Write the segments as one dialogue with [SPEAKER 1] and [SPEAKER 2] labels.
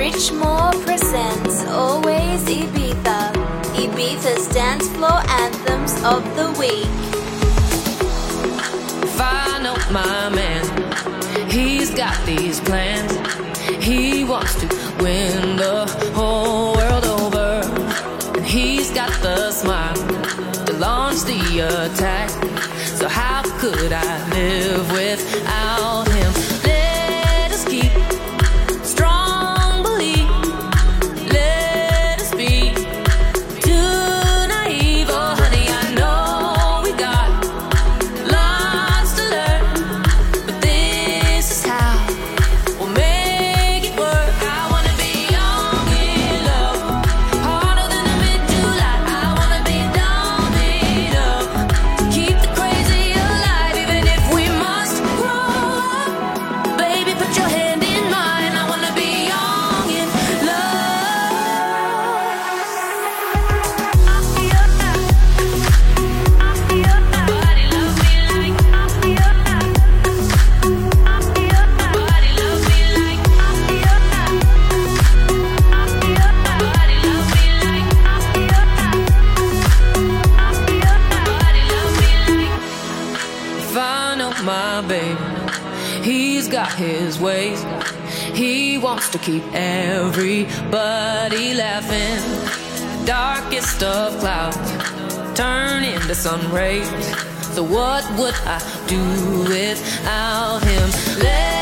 [SPEAKER 1] Richmore presents Always Ibiza, Ibiza's dance floor anthems of the week.
[SPEAKER 2] Find my man, he's got these plans. He wants to win the whole world over. And he's got the smile to launch the attack. So, how could I live without? keep everybody laughing. Darkest of clouds turn into sun rays. So what would I do without him? Let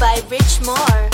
[SPEAKER 2] by
[SPEAKER 3] Rich Moore.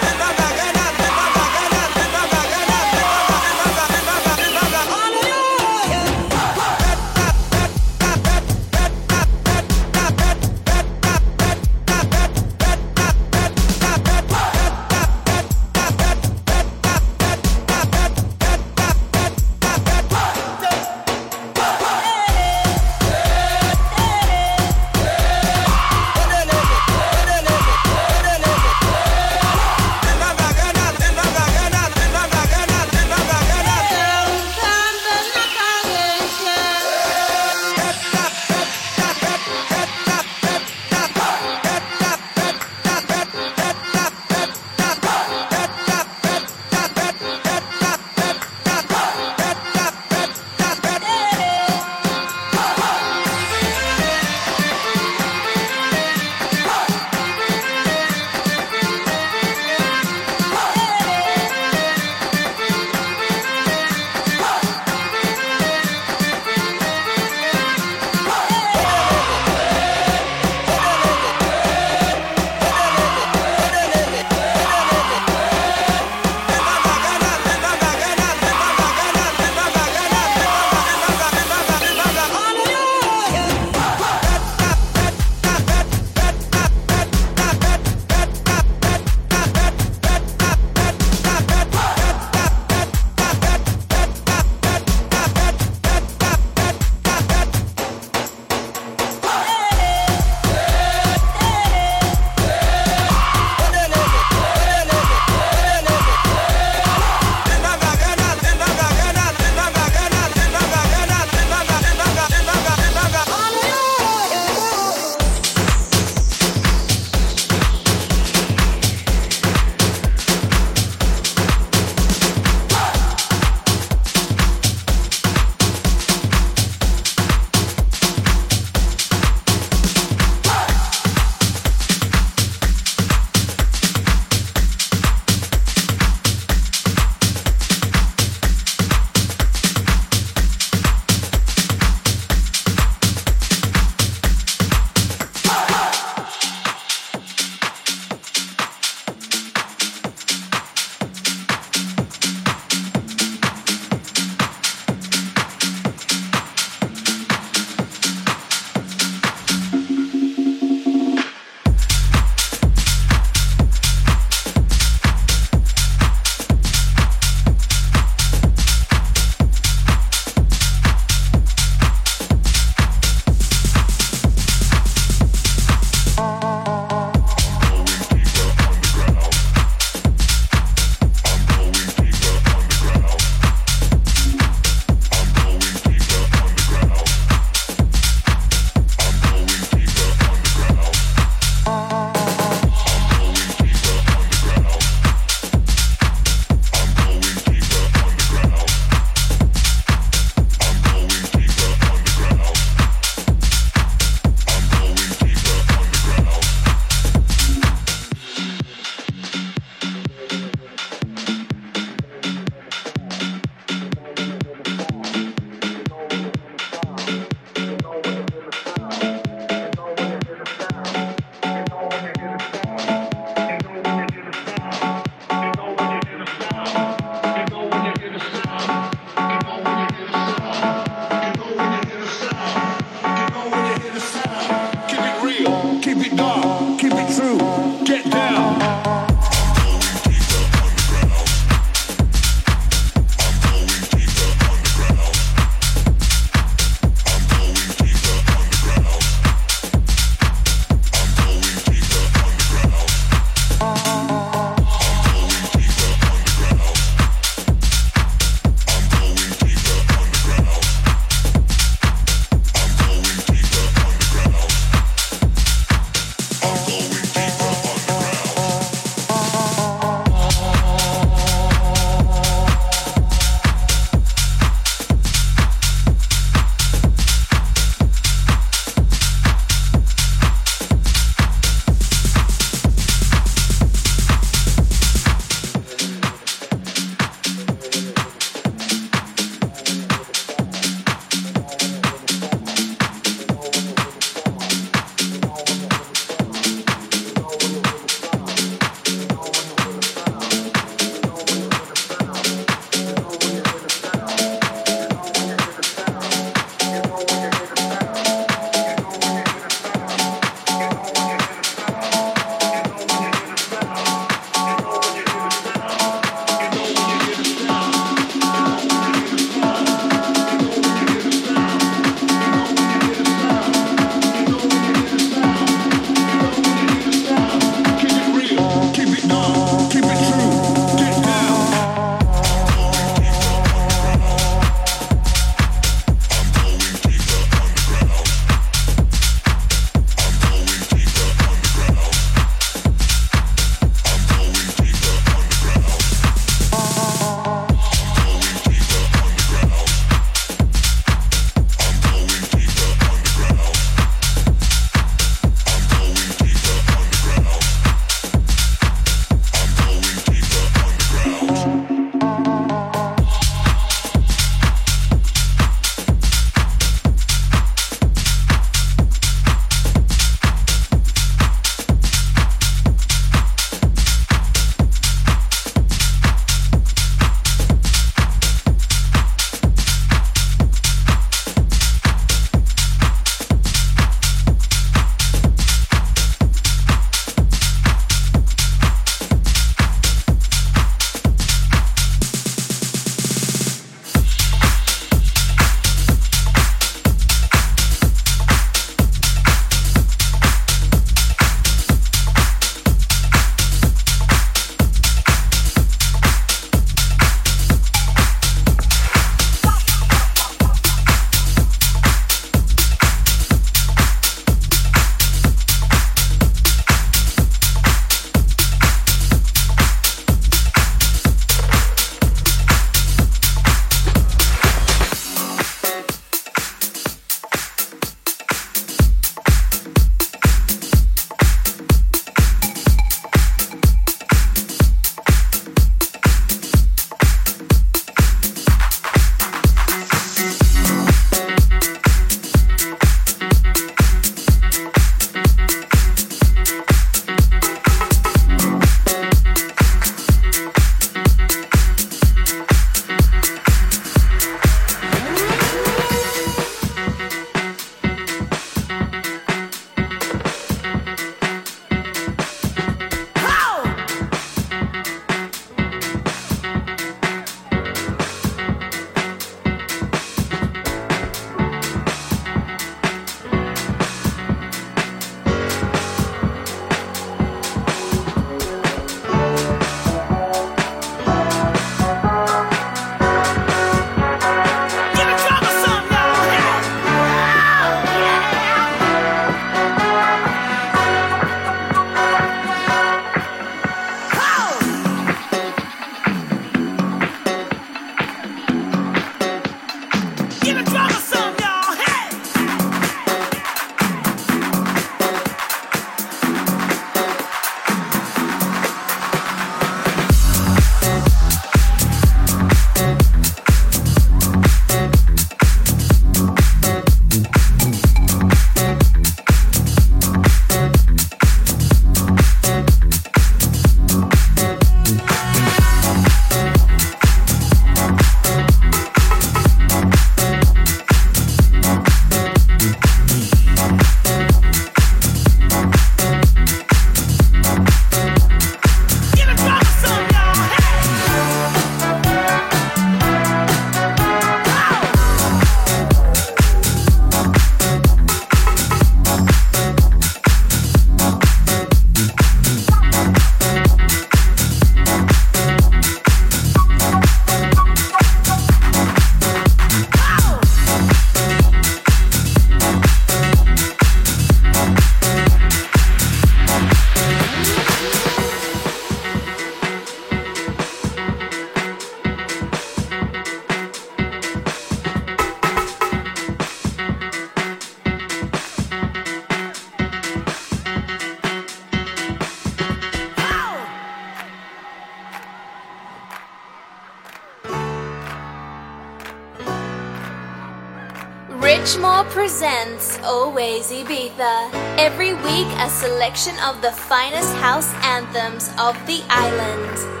[SPEAKER 1] Ashmore presents Always Ibiza. Every week, a selection of the finest house anthems of the island.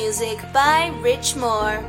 [SPEAKER 4] Music by Rich Moore.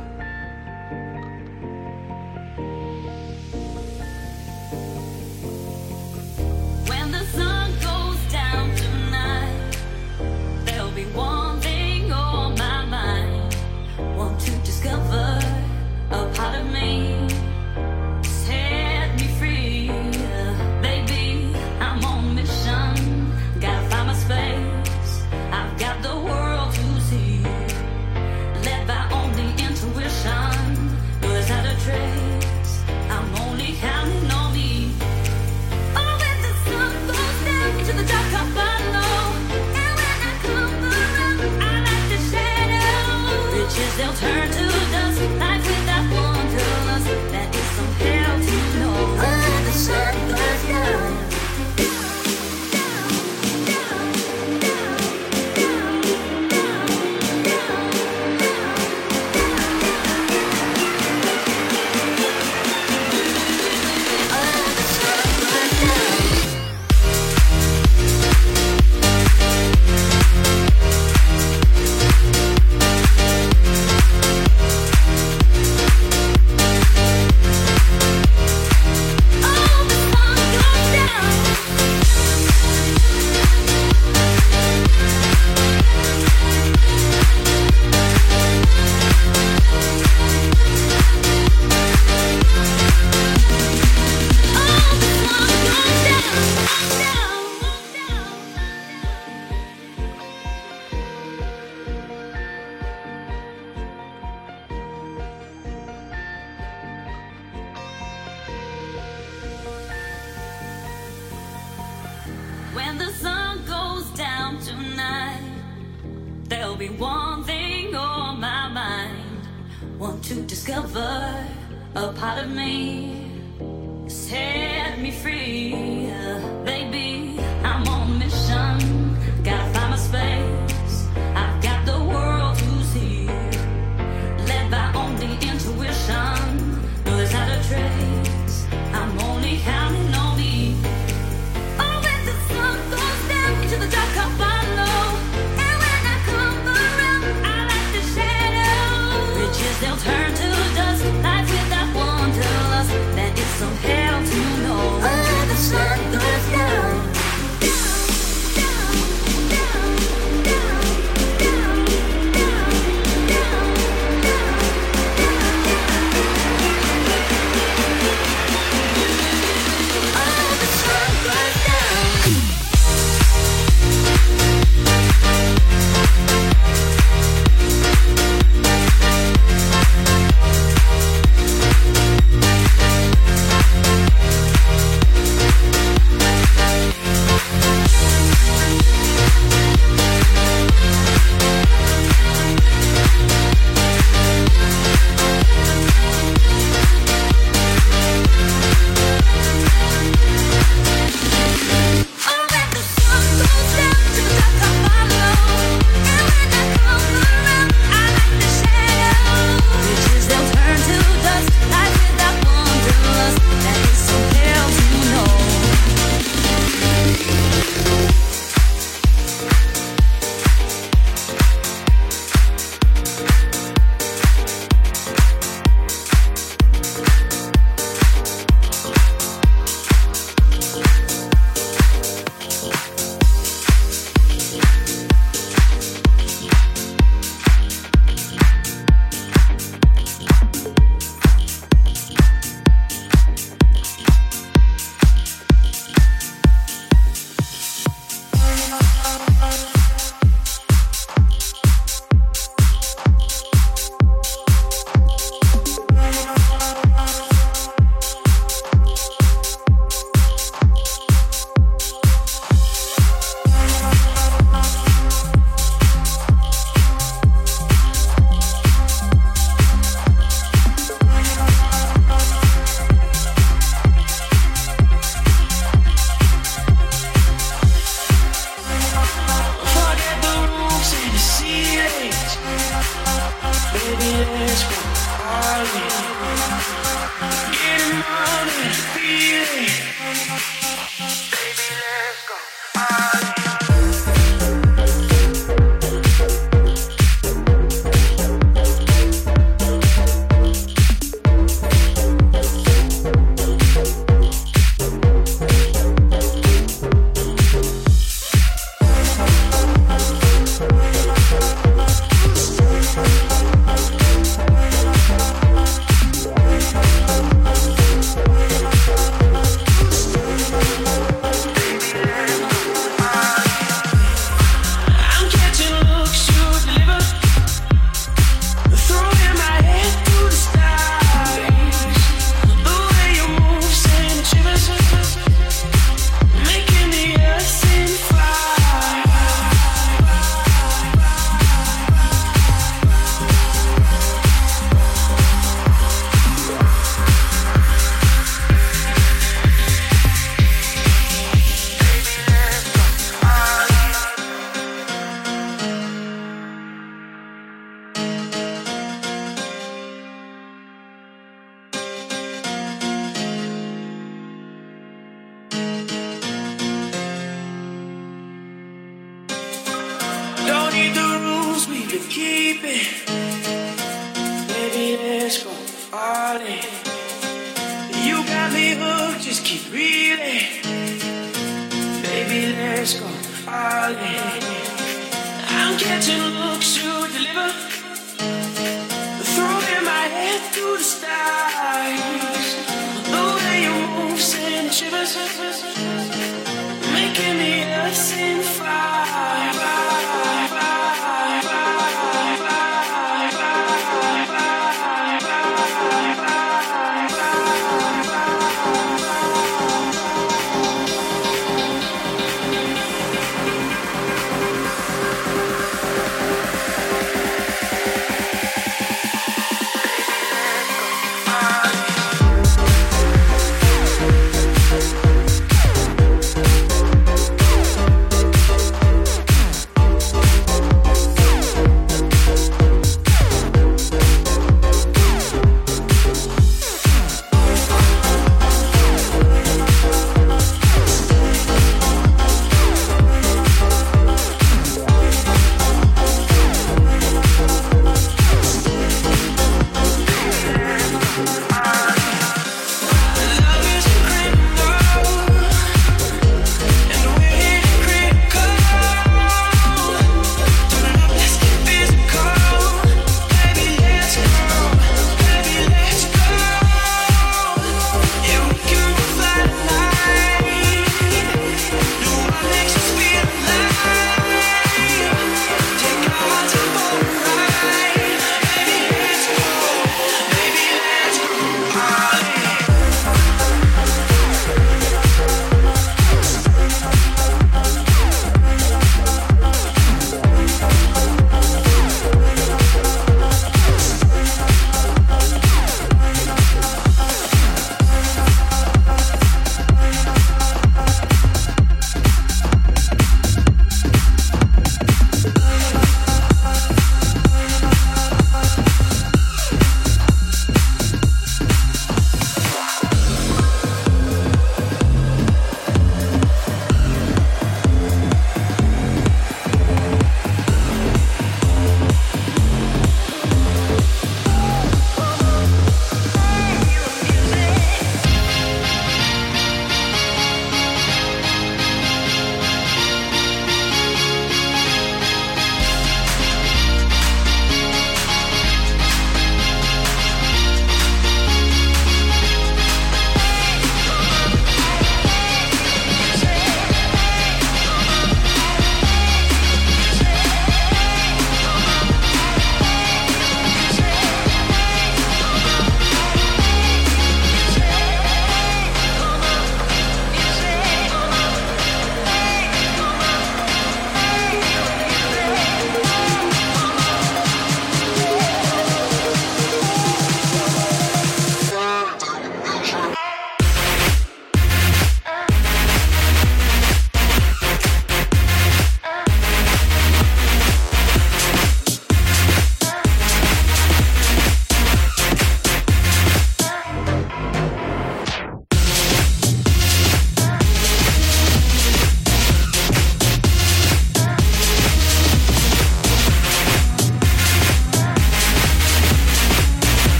[SPEAKER 2] Understand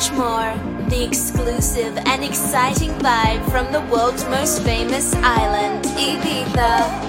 [SPEAKER 5] much more. The
[SPEAKER 6] exclusive and exciting vibe from the world's most famous island, Ibiza.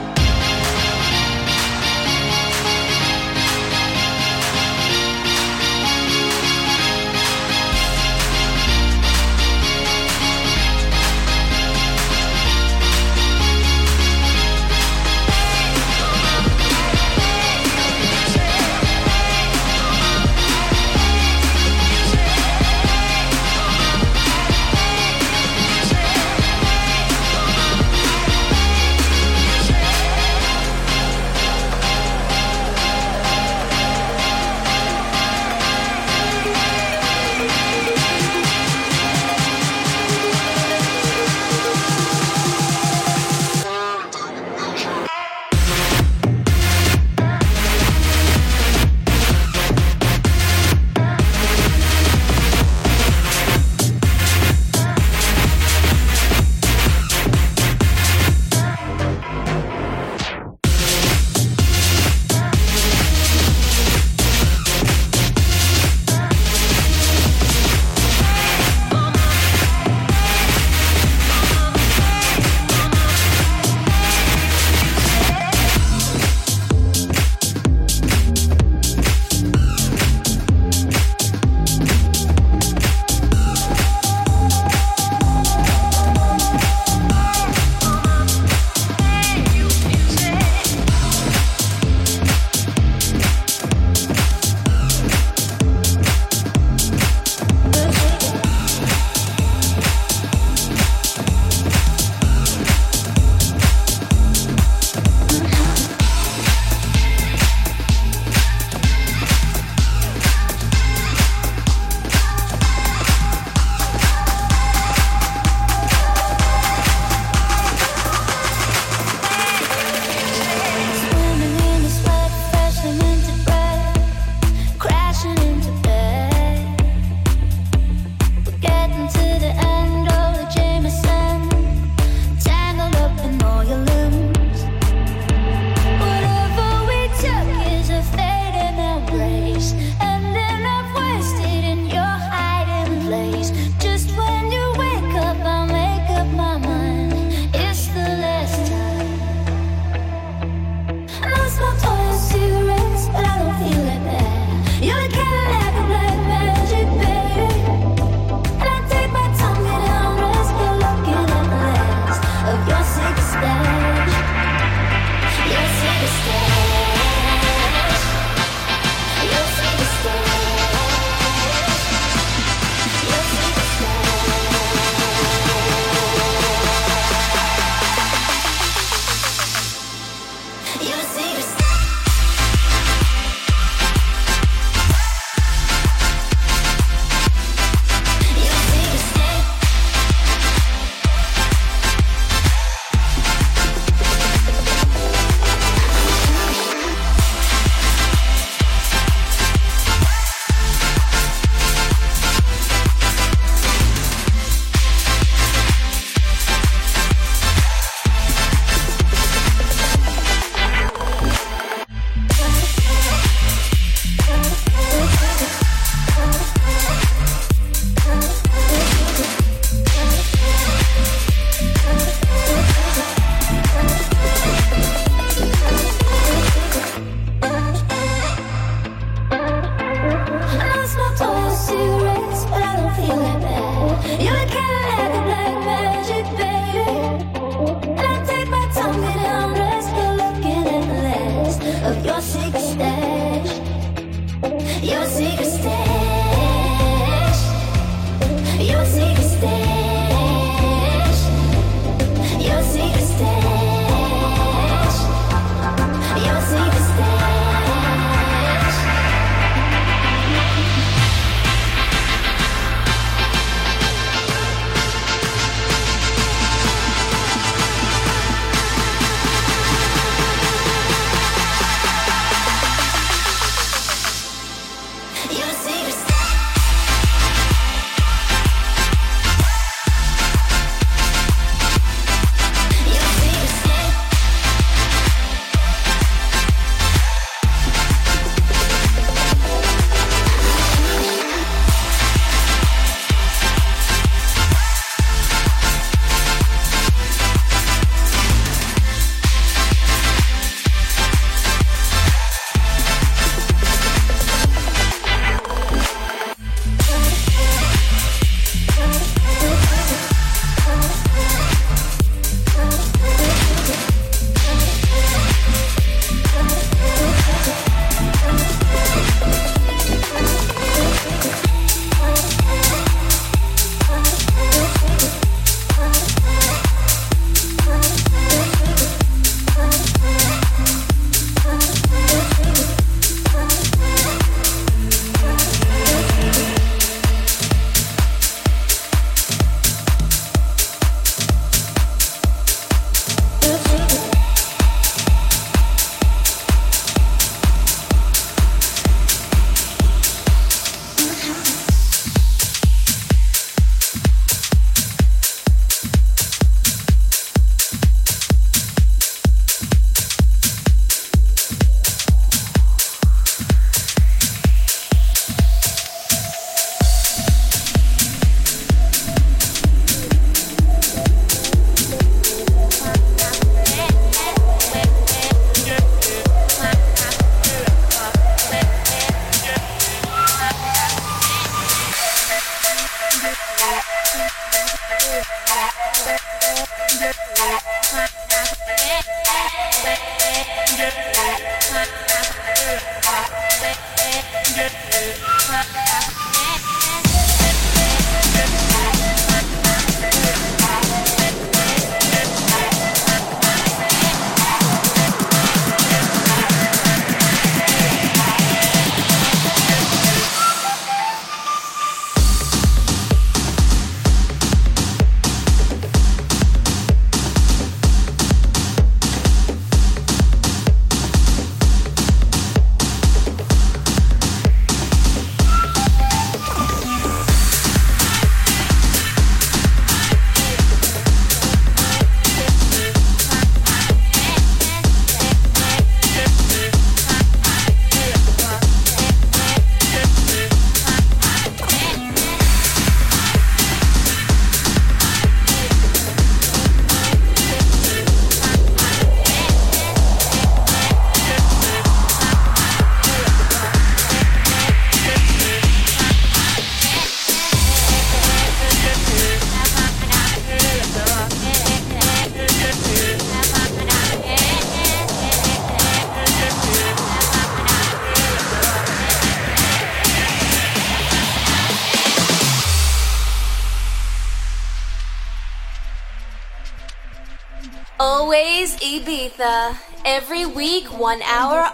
[SPEAKER 6] Yeah.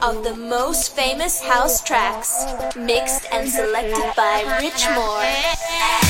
[SPEAKER 6] Of the most famous house tracks, mixed and selected by Rich Moore.